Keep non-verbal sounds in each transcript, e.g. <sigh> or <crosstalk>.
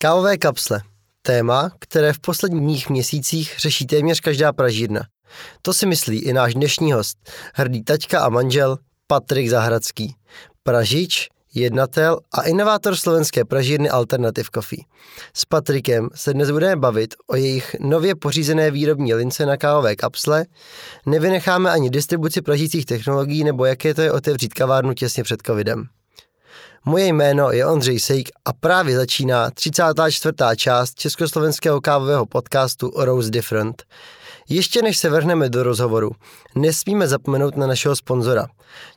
Kávové kapsle. Téma, které v posledních měsících řeší téměř každá pražírna. To si myslí i náš dnešní host, hrdý taťka a manžel Patrik Zahradský. Pražič, jednatel a inovátor slovenské pražírny Alternative Coffee. S Patrikem se dnes budeme bavit o jejich nově pořízené výrobní lince na kávové kapsle, nevynecháme ani distribuci pražících technologií nebo jaké to je otevřít kavárnu těsně před covidem. Moje jméno je Ondřej Sejk a právě začíná 34. část československého kávového podcastu Rose Different. Ještě než se vrhneme do rozhovoru, nesmíme zapomenout na našeho sponzora.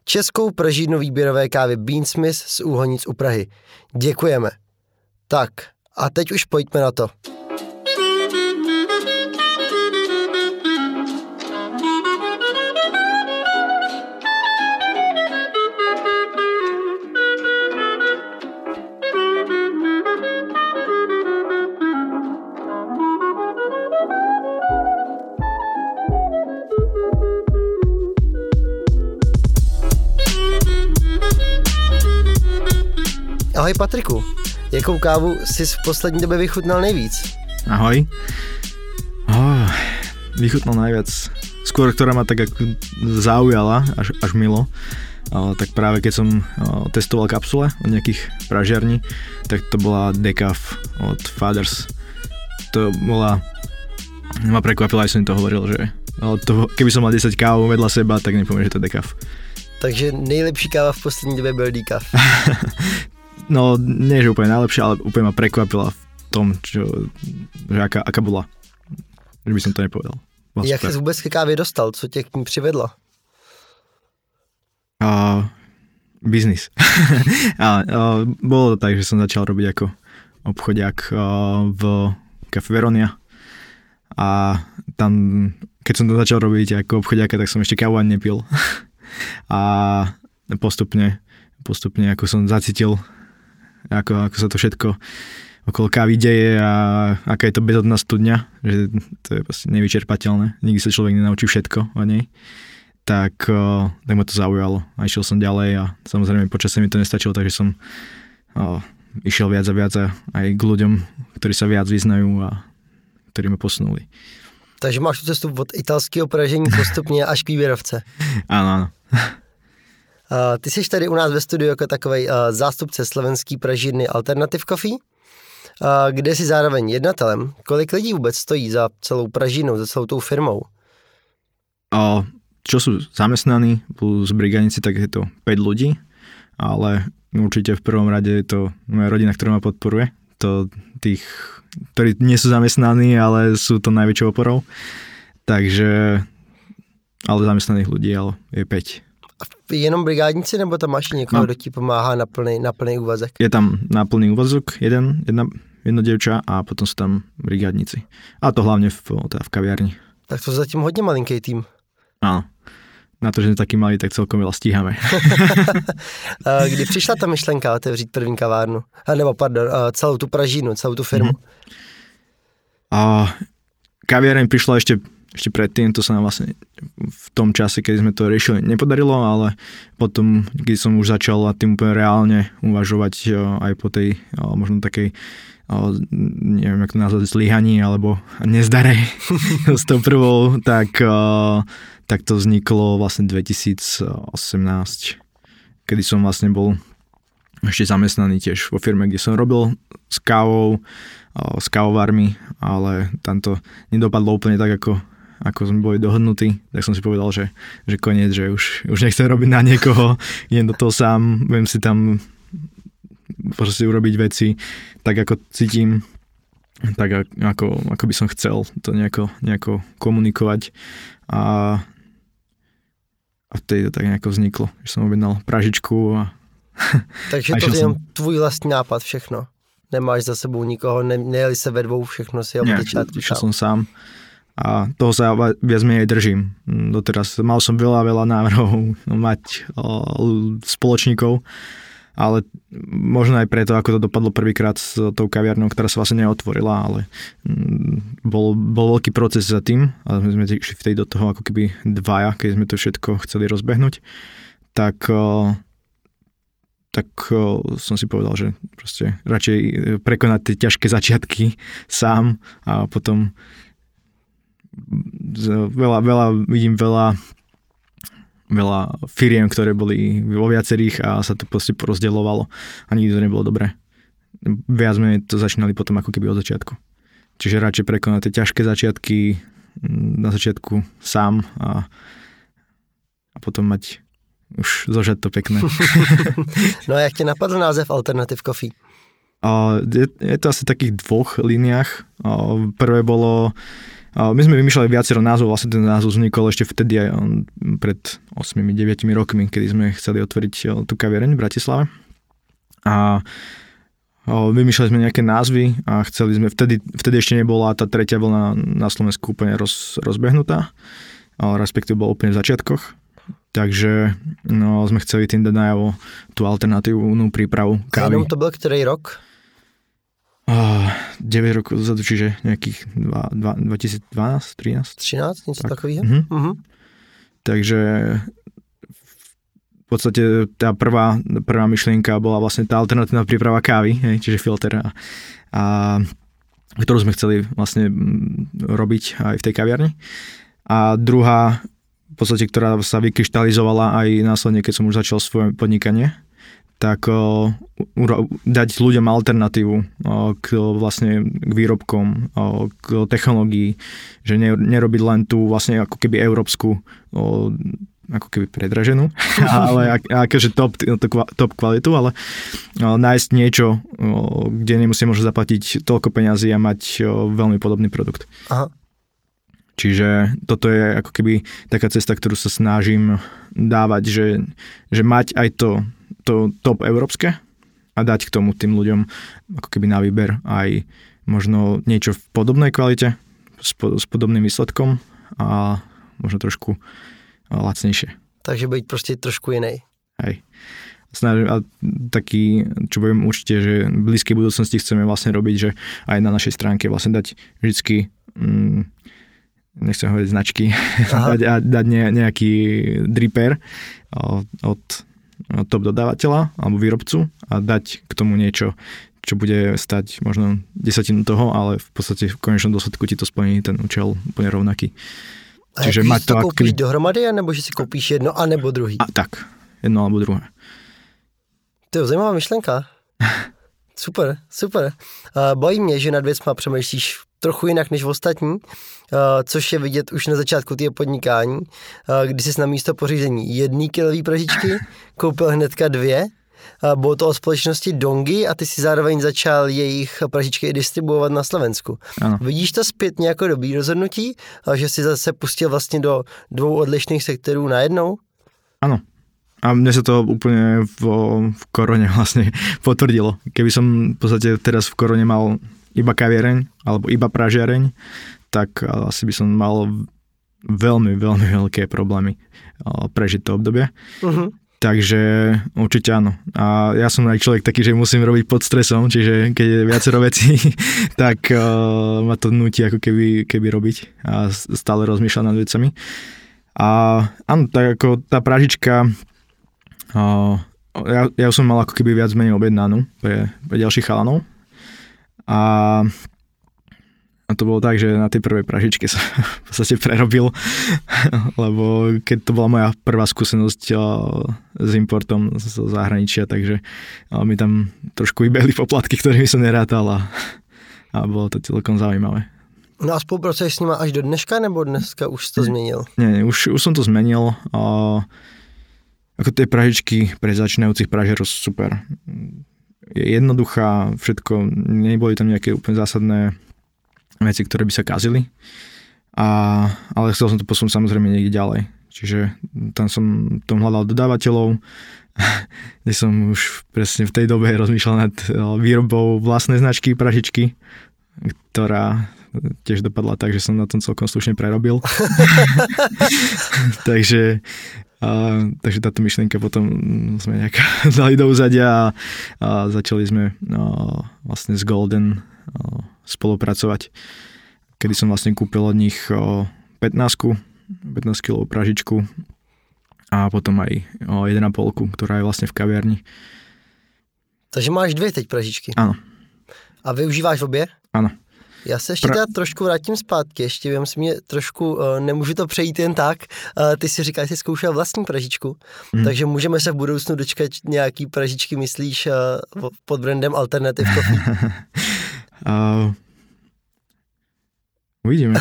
Českou pražírnu výběrové kávy Beansmith z Úhonic u Prahy. Děkujeme. Tak, a teď už pojďme na to. Ahoj Patriku, jakou kávu jsi v poslední době vychutnal nejvíc? Ahoj. Oh, vychutnal najviac. Skôr, ktorá ma tak ako zaujala, až, až milo, o, tak práve keď som o, testoval kapsule od nejakých pražiarní, tak to bola Decaf od Fathers. To bola... Ma prekvapila, aj som to hovoril, že to, keby som mal 10 káv vedľa seba, tak nepoviem, že to je Decaf. Takže nejlepší káva v poslední době byl decaf. <laughs> no nie, že úplne najlepšia, ale úplne ma prekvapila v tom, čo, že aká, aká bola. Že by som to nepovedal. Bola Jak jsi vůbec ke kávě dostal? Co tě k ní přivedlo? Uh, biznis. <laughs> a, uh, bolo to tak, že som začal robiť ako obchodiak uh, v Cafe Veronia a tam, keď som to začal robiť ako obchodiaka, tak som ešte kávu ani nepil. <laughs> a postupne, postupne ako som zacítil ako, ako sa to všetko okolo kávy deje a aká je to bezodná studňa, že to je proste nevyčerpateľné. Nikdy sa človek nenaučí všetko o nej. Tak, tak ma to zaujalo a išiel som ďalej a samozrejme počasie mi to nestačilo, takže som o, išiel viac a viac a aj k ľuďom, ktorí sa viac vyznajú a ktorí ma posunuli. Takže máš tu cestu od italského pražení postupně až k výběrovce. <laughs> Áno, áno. Uh, ty jsi tady u nás ve studiu jako takový uh, zástupce slovenský pražírny Alternative Coffee, uh, kde jsi zároveň jednatelem. Kolik lidí vůbec stojí za celou pražírnou, za celou tou firmou? Uh, čo sú zamestnaní plus brigádnici, tak je to 5 ľudí, ale určite v prvom rade je to moja rodina, ktorá ma podporuje. To tých, ktorí nie sú zamestnaní, ale sú to najväčšou oporou. Takže, ale zamestnaných ľudí ale je 5 jenom brigádnici, nebo tam máš někoho, no. kdo ti pomáhá na plný, na plný úvazek? Je tam na plný úvazok jeden, jedna, jedno devča a potom sú tam brigádnici. A to hlavne v, teda v kaviarni. Tak to zatím hodně malinký tým. Áno. Na to, že sme taký malý, tak celkom veľa stíhame. <laughs> Kdy přišla ta myšlenka otevřít první kavárnu? A nebo pardon, celou tu pražínu, celou tu firmu? Mm-hmm. A kaviareň prišla ešte ešte predtým, to sa nám vlastne v tom čase, keď sme to riešili, nepodarilo, ale potom, keď som už začal a tým úplne reálne uvažovať aj po tej možno takej neviem, ako to nazvať, zlyhaní alebo nezdare <laughs> s tou prvou, tak, tak to vzniklo vlastne 2018, kedy som vlastne bol ešte zamestnaný tiež vo firme, kde som robil s kávou, s kávovármi, ale tam to nedopadlo úplne tak, ako ako sme boli dohodnutí, tak som si povedal, že, že koniec, že už, už nechcem robiť na niekoho, idem do toho sám, viem si tam proste urobiť veci tak, ako cítim, tak ako, ako by som chcel to nejako, nejako komunikovať. A, a vtedy to tak nejako vzniklo, že som objednal pražičku a <laughs> Takže to je jenom tvůj vlastní nápad všechno. Nemáš za sebou nikoho, ne, nejeli se ve dvou, všechno si od začátku som sám a toho sa viac menej držím. Doteraz mal som veľa, veľa návrhov <laughs> mať spoločníkov, ale možno aj preto, ako to dopadlo prvýkrát s tou kaviarnou, ktorá sa vlastne neotvorila, ale mm, bol, bol veľký proces za tým a my sme išli vtedy do toho ako keby dvaja, keď sme to všetko chceli rozbehnúť, tak tak som si povedal, že proste radšej e, prekonať tie ťažké <laughs> začiatky sám a potom veľa, veľa, vidím veľa veľa firiem, ktoré boli vo viacerých a sa to proste porozdeľovalo a nikdy to nebolo dobré. Viac sme to začínali potom ako keby od začiatku. Čiže radšej prekonať tie ťažké začiatky na začiatku sám a, a potom mať už zožať to pekné. <laughs> no a jak ti napadl název Alternative Coffee? A je, je to asi v takých dvoch líniách. A prvé bolo, my sme vymýšľali viacero názvov, vlastne ten názov vznikol ešte vtedy aj pred 8-9 rokmi, kedy sme chceli otvoriť tú kaviareň v Bratislave. A vymýšľali sme nejaké názvy a chceli sme, vtedy, vtedy ešte nebola tá tretia vlna na Slovensku úplne roz, rozbehnutá, respektíve bol úplne v začiatkoch takže no, sme chceli tým dať najavo tú alternatívnu prípravu kávy. Jenom to byl ktorý rok? Uh, 9 rokov dozadu, čiže nejakých 2012, 13? 13, niečo tak. takového? Uh-huh. Uh-huh. Takže v podstate tá prvá, prvá myšlienka bola vlastne tá alternatívna príprava kávy, hej, čiže filter a, a ktorú sme chceli vlastne robiť aj v tej kaviarni. A druhá v podstate, ktorá sa vykryštalizovala aj následne, keď som už začal svoje podnikanie, tak o, dať ľuďom alternatívu o, k, vlastne k výrobkom, o, k technológii, že ne, nerobiť len tú vlastne ako keby európsku ako keby predraženú, <laughs> ale akože top, top kvalitu, ale nájsť niečo, kde nemusí možno zaplatiť toľko peňazí a mať veľmi podobný produkt. Aha. Čiže toto je ako keby taká cesta, ktorú sa snažím dávať, že, že mať aj to, to top európske a dať k tomu tým ľuďom ako keby na výber aj možno niečo v podobnej kvalite, s, po, s podobným výsledkom a možno trošku lacnejšie. Takže byť proste trošku inej. Hej. Snažím, a taký, čo poviem určite, že v blízkej budúcnosti chceme vlastne robiť, že aj na našej stránke vlastne dať vždycky mm, nechcem hovoriť značky, <laughs> dať, a dať ne, nejaký dripper od, od top dodávateľa alebo výrobcu a dať k tomu niečo, čo bude stať možno desatinu toho, ale v podstate v konečnom dôsledku ti to splní ten účel úplne rovnaký. A Čiže mať to, to koupíš keby... dohromady, nebo že si koupíš jedno, anebo druhý? A tak, jedno alebo druhé. To je zajímavá myšlenka. <laughs> Super, super. Uh, bojí mě, že nad věcma přemýšlíš trochu jinak než v ostatní, uh, což je vidět už na začátku toho podnikání, uh, kdy jsi na místo pořízení jedný kilový pražičky <laughs> koupil hnedka dvě, uh, bylo to o společnosti Dongy a ty si zároveň začal jejich pražičky distribuovat na Slovensku. Ano. Vidíš to zpětně jako dobrý rozhodnutí, že si zase pustil vlastně do dvou odlišných sektorů najednou? Ano, a mne sa to úplne v, v korone <laughs> vlastne potvrdilo. Keby som v podstate teraz v korone mal iba kaviereň alebo iba pražiareň, tak asi by som mal veľmi, veľmi veľké problémy prežiť to obdobie. Uh-huh. Takže určite áno. A ja som aj človek taký, že musím robiť pod stresom, čiže keď je viacero vecí, <laughs> tak uh, ma to nutí ako keby, keby robiť a stále rozmýšľať nad vecami. A áno, tak ako tá pražička ja, ja som mal ako keby viac menej objednanú pre, pre ďalších chalanov. A, a to bolo tak, že na tej prvej pražičke sa <laughs> v podstate prerobil, <laughs> lebo keď to bola moja prvá skúsenosť s importom zo zahraničia, takže mi tam trošku vybehli poplatky, ktorými som nerátal a, a bolo to celkom zaujímavé. No a spolupracuješ s nima až do dneška, nebo dneska už to zmenil? Nie, už, už som to zmenil. A, ako tie pražičky pre začínajúcich pražerov super. Je jednoduchá, všetko, neboli tam nejaké úplne zásadné veci, ktoré by sa kazili. A, ale chcel som to posunúť samozrejme niekde ďalej. Čiže tam som tom hľadal dodávateľov, <laughs> kde som už presne v tej dobe rozmýšľal nad eh, výrobou vlastnej značky pražičky, ktorá tiež dopadla tak, že som na tom celkom slušne prerobil. <laughs> <laughs> Takže a, takže táto myšlienka potom sme nejak <laughs> dali do úzadia a, a začali sme a, vlastne s Golden a, spolupracovať, kedy som vlastne kúpil od nich a, 15 15 kg pražičku a potom aj o 1,5, ktorá je vlastne v kaviarni. Takže máš dvě teď pražičky. Áno, A využíváš obě? áno. Já se ještě teda trošku vrátím zpátky, ještě vím si mě trošku, uh, nemůžu to přejít jen tak, uh, ty si říkal, že jsi zkoušel vlastní pražičku, Mhm. takže můžeme se v budoucnu dočkat nějaký pražičky, myslíš, uh, pod brandem Alternative Coffee? Uh, <laughs> uvidíme.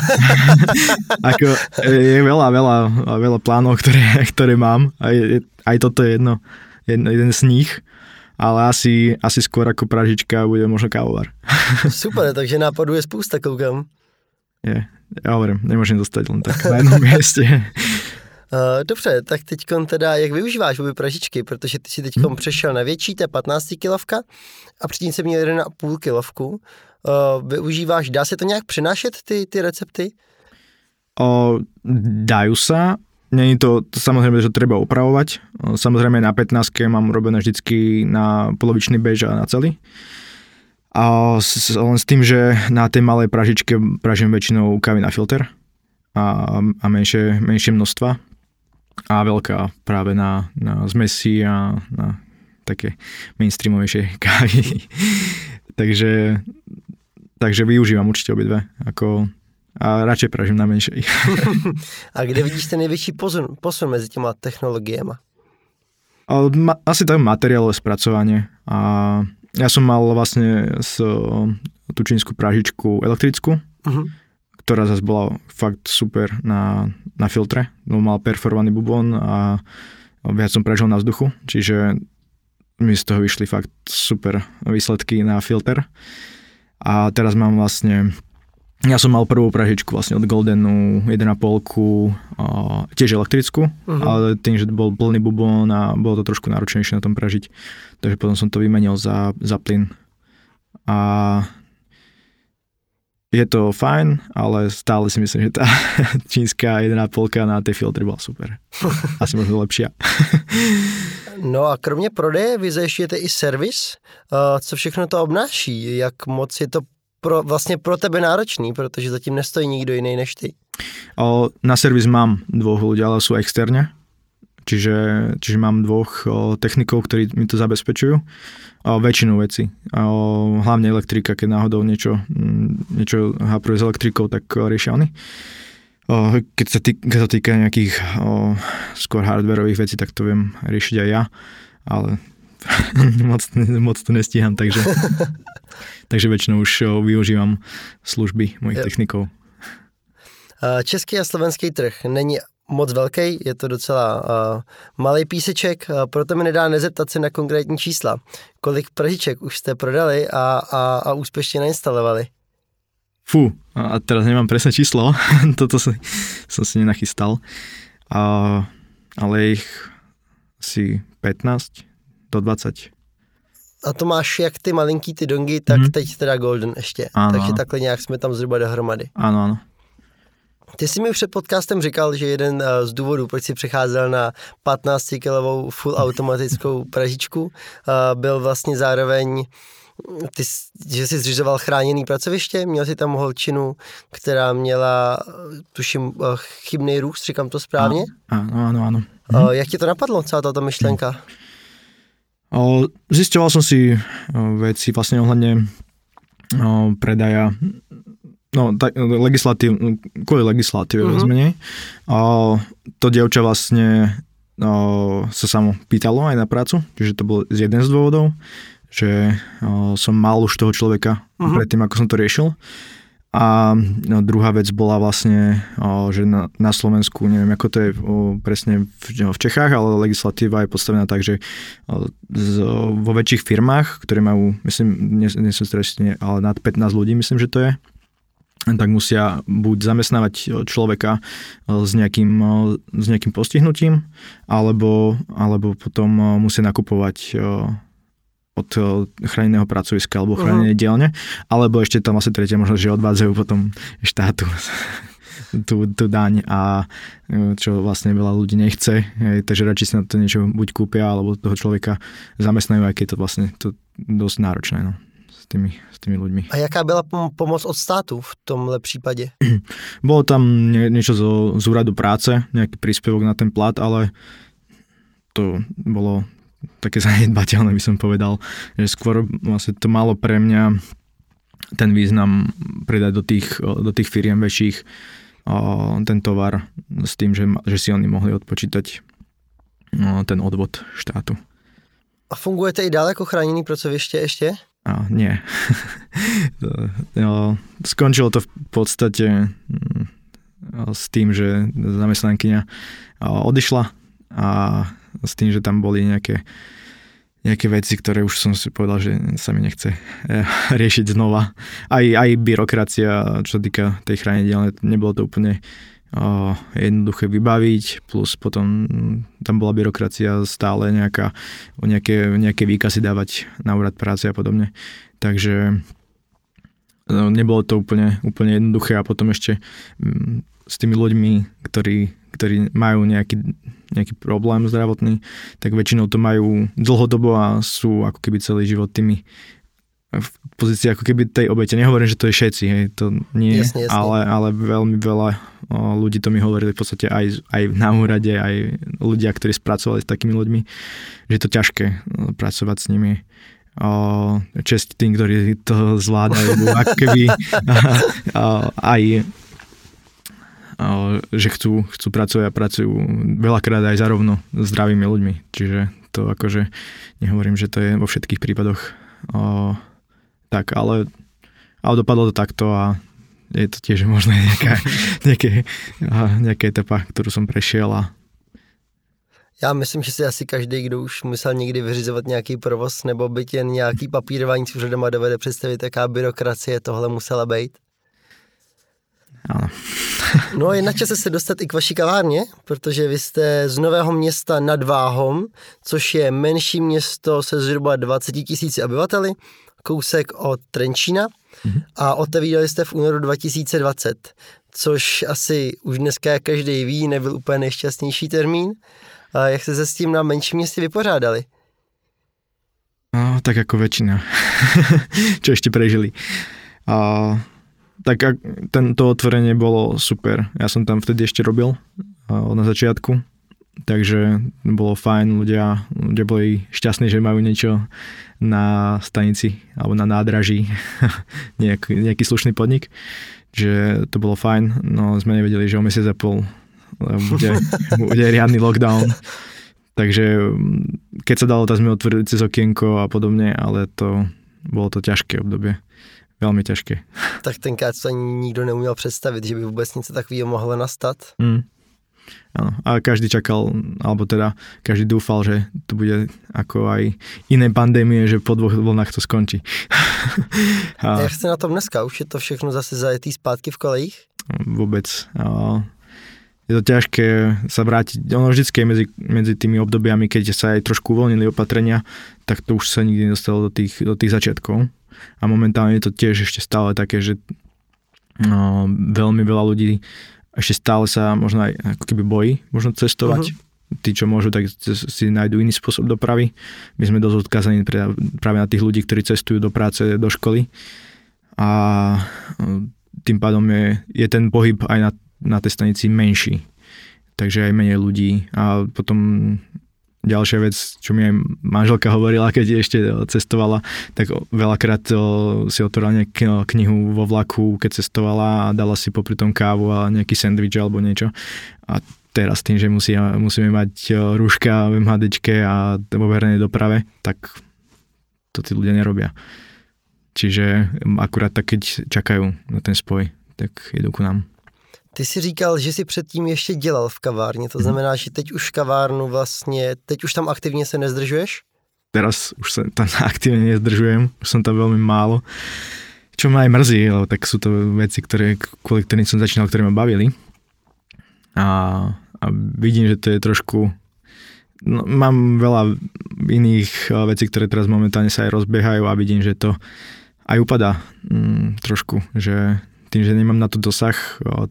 <laughs> Ako, je veľa, veľa, veľa plánov, ktoré, ktoré mám. Aj, aj toto je jedno, jedno, jeden z nich. Ale asi, asi skôr ako pražička bude možno kávovar. <laughs> Super, takže nápadů je spousta, koukám. Je, ja hovorím, nemôžem zostať len tak na jednom mieste. <laughs> Uh, dobře, tak teď teda, jak využíváš obě pražičky, protože ty si teď Hmm. přešel na větší, to je 15 kilovka a předtím jsem měl 1,5 kilovku. Uh, využíváš, dá se to nějak přenášet, ty, ty recepty? O, dajú sa, Není to, to samozrejme, že treba opravovať. Samozrejme na 15 mám robené vždycky na polovičný bež a na celý. A s, len s tým, že na tej malej pražičke pražím väčšinou kávy na filter a, a menšie, menšie množstva a veľká práve na, na zmesi a na také mainstreamovejšie <laughs> kávy. takže, takže využívam určite obidve. Ako, a radšej pražím na menšej. <laughs> A kde vidíš ten největší posun, posun mezi těma technologiemi? Asi tak materiálové spracovanie. A ja som mal vlastne s, tú čínsku pražičku elektrickú, Mhm. ktorá zase bola fakt super na, na filtre. No, mal perforovaný bubon a viac som pražil na vzduchu, čiže mi z toho vyšli fakt super výsledky na filter. A teraz mám vlastne ja som mal prvú pražičku vlastne od Goldenu 1,5 a tiež elektrickú, Mhm. ale tým, že bol plný bubon a bolo to trošku náročnejšie na tom pražiť, takže potom som to vymenil za, za plyn. A je to fajn, ale stále si myslím, že tá <laughs> čínska 1,5 na tej filtre bola super. <laughs> Asi možno lepšia. No a kromě prodeje vy zajišťujete i servis. Co všechno to obnáší? Jak moc je to pro, vlastně pro tebe náročný, protože zatím nestojí nikdo jiný než ty. O, na servis mám dvoch ľudí, ale sú externe. Čiže, čiže mám dvoch o, technikov, ktorí mi to zabezpečujú. O, väčšinu veci. O, hlavne elektrika, keď náhodou niečo, niečo hapruje s elektrikou, tak riešia oni. O, keď, sa tý, keď sa týka nejakých o, skôr hardwareových vecí, tak to viem riešiť aj ja. Ale <laughs> moc, moc to nestíham, takže, <laughs> takže väčšinou už o, využívam služby mojich technikov. Český a slovenský trh není moc velký, je to docela uh, malý píseček, uh, proto mi nedá nezeptat se na konkrétní čísla. Kolik pražiček už jste prodali a, a, a úspěšně nainstalovali? Fú, a teraz nemám presné číslo, <laughs> toto si, som si nenachystal, a, ale ich asi 15 do 20. A to máš jak ty malinký ty dongy, tak Mhm. teď teda Golden ještě. Ano, Takže ano. takhle nějak jsme tam zhruba dohromady. Áno, áno. Ty jsi mi před podcastem říkal, že jeden eh, z důvodů, proč jsi přecházel na 15 kilovou full automatickou <laughs> pražičku, eh, byl vlastně zároveň ty, že jsi zřizoval chráněný pracoviště, měl jsi tam holčinu, která měla, eh, tuším, chybný růst, říkám to správně. Áno, áno, áno. Eh, Jak ti to napadlo, celá táto myšlenka? O, zisťoval som si o, veci vlastne ohľadne o, predaja no, tak, legislatív, kvôli legislatíve uh-huh. menej. O, to dievča vlastne o, sa samo pýtalo aj na prácu, čiže to bol z jeden z dôvodov, že o, som mal už toho človeka uh-huh. predtým, ako som to riešil. A no, druhá vec bola vlastne, že na, Slovensku, neviem ako to je presne v, v Čechách, ale legislatíva je postavená tak, že vo väčších firmách, ktoré majú, myslím, nie, nie som stresne, ale nad 15 ľudí, myslím, že to je, tak musia buď zamestnávať človeka s nejakým, s nejakým postihnutím, alebo, alebo potom musia nakupovať od o, chráneného pracoviska alebo chránenej dielne, alebo ešte tam asi tretie možno, že odvádzajú potom štátu <laughs> tú, tú daň a e, čo vlastne veľa ľudí nechce, hej, takže radšej si na to niečo buď kúpia, alebo toho človeka zamestnajú, aj keď to vlastne to dosť náročné no, s, tými, s tými ľuďmi. A jaká byla pom- pomoc od státu v tomhle případě? <clears throat> Bolo tam nie, niečo zo, z úradu práce, nejaký príspevok na ten plat, ale to bolo také <laughs> zanedbateľné by som povedal, že skôr vlastne to malo pre mňa ten význam predať do tých, do tých firiem väčších ten tovar s tým, že, že si oni mohli odpočítať ten odvod štátu. A fungujete i dál jako chráněný pracoviště ještě? A nie. <laughs> Skončilo to v podstate mm, s tým, že zamestnankyňa odišla a s tým, že tam boli nejaké nejaké veci, ktoré už som si povedal, že sa mi nechce eh, <laughs> riešiť znova. Aj, aj byrokracia, čo týka tej chránenia, ale nebolo to úplne o, jednoduché vybaviť, plus potom tam bola byrokracia stále nejaká, nejaké, nejaké výkazy dávať na úrad práce a podobne. Takže no, nebolo to úplne, úplne jednoduché a potom ešte m, s tými ľuďmi, ktorí ktorí majú nejaký, nejaký problém zdravotný, tak väčšinou to majú dlhodobo a sú ako keby celý život tými v pozícii ako keby tej obete. Nehovorím, že to je všetci, hej, to nie, jasne, jasne. Ale, ale veľmi veľa ľudí to mi hovorili v podstate aj, aj na úrade, aj ľudia, ktorí spracovali s takými ľuďmi, že je to ťažké pracovať s nimi. Čest tým, ktorí to zvládajú, <laughs> ako keby a, aj že chcú, chcú pracovať a pracujú veľakrát aj zarovno s zdravými ľuďmi. Čiže to akože nehovorím, že to je vo všetkých prípadoch o, tak, ale, ale dopadlo to takto a je to tiež možno <laughs> nejaká, nejaké, nejaká etapa, ktorú som prešiel a já myslím, že si asi každý, kdo už musel někdy vyřizovat nějaký provoz nebo byť jen nějaký papírování s úřadem a dovede představit, jaká byrokracie tohle musela být. Ano. <laughs> no a jinak se dostat i k vaší kavárně, protože vy jste z Nového města nad Váhom, což je menší město se zhruba 20 tisíci obyvateli, kousek od Trenčína mm-hmm. a otevírali jste v únoru 2020, což asi už dneska každý ví, nebyl úplně nejšťastnější termín. A jak jste se s tím na menším městě vypořádali? No, tak jako väčšina, čo <laughs> ešte prežili. A tak tento otvorenie bolo super. Ja som tam vtedy ešte robil na začiatku, takže bolo fajn, ľudia, ľudia boli šťastní, že majú niečo na stanici alebo na nádraží, <laughs> nejaký, nejaký slušný podnik, že to bolo fajn, no sme nevedeli, že o mesiac a pol bude, <laughs> bude riadny lockdown. Takže keď sa dalo, tak sme otvorili cez okienko a podobne, ale to bolo to ťažké obdobie veľmi ťažké. Tak tenkrát to ani nikdo neuměl představit, že by vůbec něco takového mohlo nastat. Mm. Áno, a každý čakal, alebo teda každý dúfal, že to bude ako aj iné pandémie, že po dvoch vlnách to skončí. <laughs> a jak ste na tom dneska? Už je to všechno zase zajetý zpátky v kolejích? Vôbec. A je to ťažké sa vrátiť. Ono vždycky je medzi, medzi tými obdobiami, keď sa aj trošku uvoľnili opatrenia, tak to už sa nikdy nedostalo do tých, do tých začiatkov a momentálne je to tiež ešte stále také, že no, veľmi veľa ľudí ešte stále sa možno aj ako keby bojí možno cestovať. Uh-huh. Tí, čo môžu, tak si nájdú iný spôsob dopravy. My sme dosť odkazaní práve na tých ľudí, ktorí cestujú do práce, do školy. A no, tým pádom je, je ten pohyb aj na, na tej stanici menší. Takže aj menej ľudí. A potom ďalšia vec, čo mi aj manželka hovorila, keď ešte cestovala, tak veľakrát si otvorila knihu vo vlaku, keď cestovala a dala si popri tom kávu a nejaký sendvič alebo niečo. A teraz tým, že musí, musíme mať rúška v MHDčke a vo verejnej doprave, tak to tí ľudia nerobia. Čiže akurát tak, keď čakajú na ten spoj, tak idú ku nám. Ty si říkal, že si předtím ještě dělal v kavárně, to mhm. znamená, že teď už kavárnu vlastně, teď už tam aktivně se nezdržuješ? Teraz už sa tam <laughs> aktívne nezdržujem, už som tam veľmi málo. Čo ma aj mrzí, lebo tak sú to veci, ktoré, kvôli ktorým som začínal, ktoré ma bavili. A, a vidím, že to je trošku... No, mám veľa iných vecí, ktoré teraz momentálne sa aj rozbiehajú a vidím, že to aj upadá mm, trošku, že tým, že nemám na to dosah,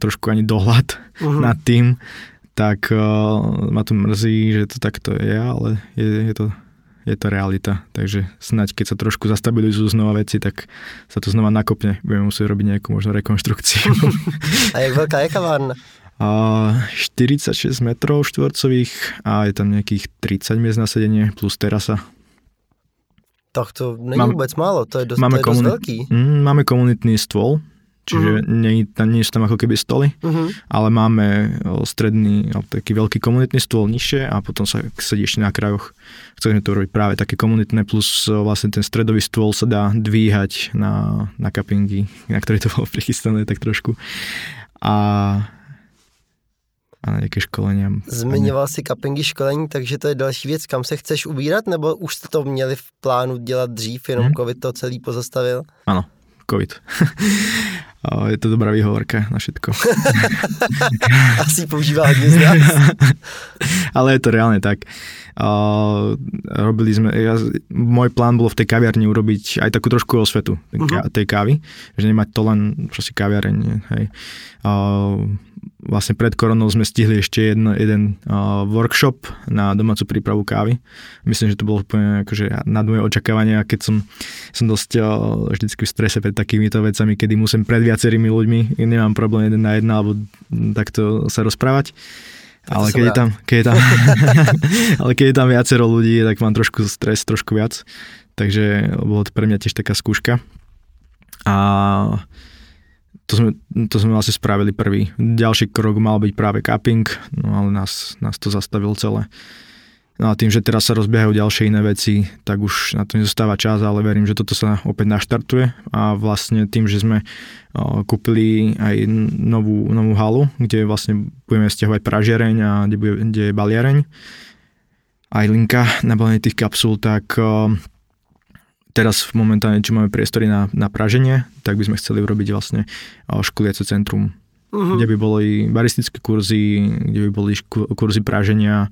trošku ani dohľad uh-huh. nad tým, tak uh, ma to mrzí, že to takto je, ale je, je, to, je to realita. Takže snaď, keď sa trošku zastabilizujú znova veci, tak sa to znova nakopne. Budeme musieť robiť nejakú možno rekonštrukciu. <laughs> A jak veľká je kavárna? 46 metrov štvorcových a je tam nejakých 30 miest na sedenie plus terasa. Tak to není Mám, vôbec málo, to je dosť, máme to je dosť veľký. Mm, máme komunitný stôl, čiže uh-huh. nie, nie sú tam ako keby stoly, uh-huh. ale máme stredný, taký veľký komunitný stôl nižšie a potom sa sedí ešte na krajoch. Chceme to robiť práve také komunitné, plus vlastne ten stredový stôl sa dá dvíhať na, na kapingy, na ktoré to bolo <laughs> prichystané tak trošku. A a na nějaké školenia. Zmiňoval si cuppingy školení, takže to je další věc, kam se chceš ubírat, nebo už jste to měli v plánu dělat dřív, jenom hmm. covid to celý pozastavil? Ano, covid. <laughs> je to dobrá výhovorka na všetko. <laughs> Asi z nás. <laughs> Ale je to reálne tak. Uh, robili sme, ja, môj plán bolo v tej kaviarni urobiť aj takú trošku osvetu uh-huh. tej kávy, že nemať to len proste kaviareň. Hej. Uh, vlastne pred koronou sme stihli ešte jedno, jeden uh, workshop na domácu prípravu kávy. Myslím, že to bolo úplne akože nad moje očakávania, keď som, som dosť uh, vždycky v strese pred takýmito vecami, kedy musím pred viacerými ľuďmi, nemám problém jeden na jedna alebo takto sa rozprávať. Ale keď, je tam, keď, je tam, <laughs> ale keď je tam viacero ľudí, tak mám trošku stres, trošku viac. Takže bolo to pre mňa tiež taká skúška. A to sme, to sme vlastne spravili prvý. Ďalší krok mal byť práve cupping, no ale nás, nás to zastavilo celé. No a tým, že teraz sa rozbiehajú ďalšie iné veci, tak už na to nezostáva čas, ale verím, že toto sa opäť naštartuje a vlastne tým, že sme kúpili aj novú, novú halu, kde vlastne budeme stiahovať pražiareň a kde, bude, kde je baliareň, aj linka na balenie tých kapsul, tak teraz momentálne, čo máme priestory na, na praženie, tak by sme chceli urobiť vlastne školiace centrum, uh-huh. kde by boli baristické kurzy, kde by boli kurzy praženia,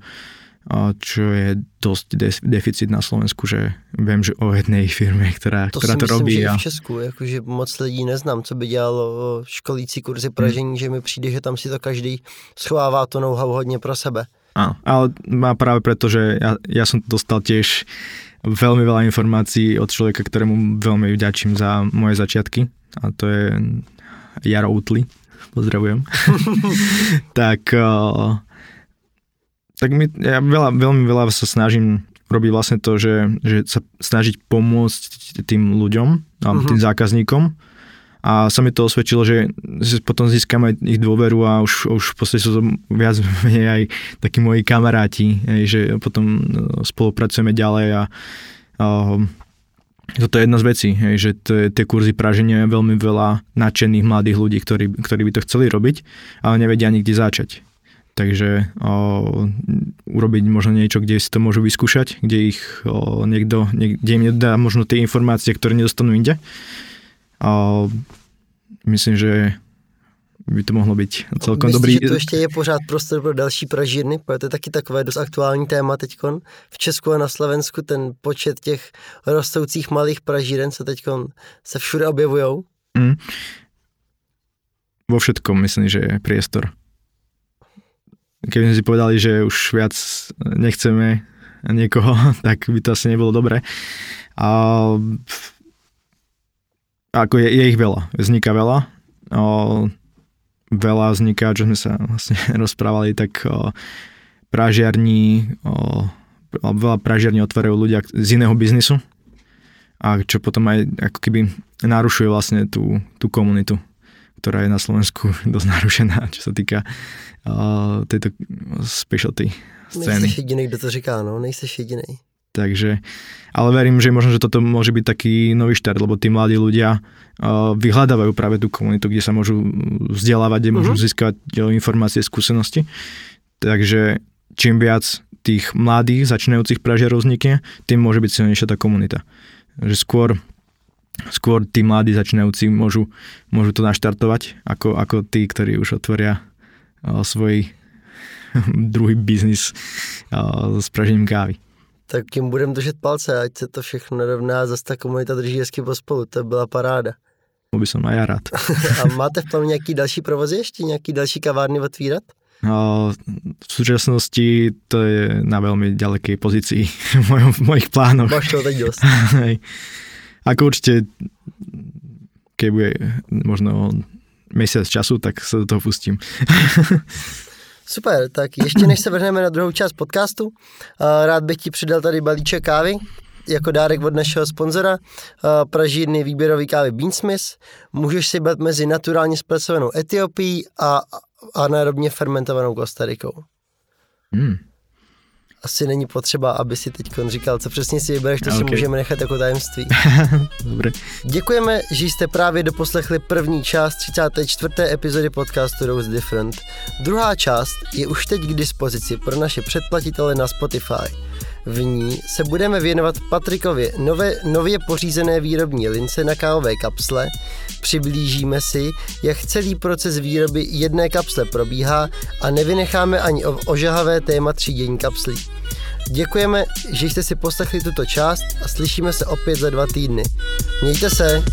čo je dosť deficit na Slovensku, že viem, že o jednej firme, ktorá to, ktorá to myslím, robí. Že a... v Česku, jakože moc lidí neznám, co by dělalo školící kurzy pražení, hmm. že mi přijde, že tam si to každý schovává to know-how hodně pro sebe. Áno, ale má práve preto, že ja, ja som dostal tiež veľmi veľa informácií od človeka, ktorému veľmi vďačím za moje začiatky a to je Jaro Utli. Pozdravujem. <laughs> tak tak my, ja veľa, veľmi veľa sa snažím robiť vlastne to, že, že sa snažiť pomôcť tým ľuďom, uh-huh. tým zákazníkom a sa mi to osvedčilo, že potom získame ich dôveru a už, už v podstate sú to viac <laughs> menej aj takí moji kamaráti, že potom no, spolupracujeme ďalej a, a toto je jedna z vecí, že tie kurzy praženia je veľmi veľa nadšených mladých ľudí, ktorí, ktorí by to chceli robiť, ale nevedia nikde začať. Takže o, urobiť možno niečo, kde si to môžu vyskúšať, kde ich o, niekto, niekde im dá možno tie informácie, ktoré nedostanú inde a myslím, že by to mohlo být celkom Myslíš, dobrý. že to ještě je pořád prostor pro další pražírny? To je taky takové dost aktuální téma teď. V Česku a na Slovensku ten počet těch rostoucích malých pražíren se teď se všude objevují. Mm. Vo všetkom myslím, že je priestor. Keby sme si povedali, že už viac nechceme niekoho, <laughs> tak by to asi nebolo dobré. A ako je, je ich veľa, vzniká veľa. O, veľa vzniká, čo sme sa vlastne <laughs> rozprávali, tak o, pražiarní, o, veľa pražiarní otvárajú ľudia z iného biznisu a čo potom aj ako keby narušuje vlastne tú, tú komunitu, ktorá je na Slovensku <laughs> dosť narušená, čo sa týka o, tejto specialty scény. Nejsi jediný, kto to říká, no, nejsi jediný. Takže, ale verím, že možno, že toto môže byť taký nový štart, lebo tí mladí ľudia uh, vyhľadávajú práve tú komunitu, kde sa môžu vzdelávať, kde môžu uh-huh. získať informácie, skúsenosti. Takže čím viac tých mladých začínajúcich pražiarov vznikne, tým môže byť silnejšia tá komunita. Že skôr, skôr tí mladí začínajúci môžu, môžu to naštartovať, ako, ako tí, ktorí už otvoria uh, svoj <laughs> druhý biznis uh, s pražením kávy tak tím budeme držet palce, ať se to všechno nerovná, zase ta komunita drží hezky pospolu, to byla paráda. By som aj ja rád. <laughs> A máte v plánu nějaký další provozy ještě, nějaký další kavárny otvírat? No, v súčasnosti to je na veľmi ďalekej pozícii <laughs> v, mojom, v mojich plánoch. Máš to teď <laughs> dosť. Ako určite, keď bude možno mesiac času, tak sa do toho pustím. Super, tak ještě než se vrhneme na druhou část podcastu, rád bych ti přidal tady balíček kávy, jako dárek od našeho sponzora pražírny výběrový kávy Beansmith. Můžeš si bat mezi naturálně zpracovanou Etiopií a anaerobně fermentovanou Kostarikou. Hmm asi není potřeba, aby si teď říkal, co přesně si vybereš, to okay. si můžeme nechat jako tajemství. <laughs> Dobre. Děkujeme, že jste právě doposlechli první část 34. epizody podcastu Rose Different. Druhá část je už teď k dispozici pro naše předplatitele na Spotify. V ní se budeme věnovat Patrikově nové, nově pořízené výrobní lince na kávové kapsle, přiblížíme si, jak celý proces výroby jedné kapsle probíhá a nevynecháme ani o ožahavé téma třídění kapslí. Děkujeme, že jste si poslechli tuto část a slyšíme se opět za dva týdny. Mějte se!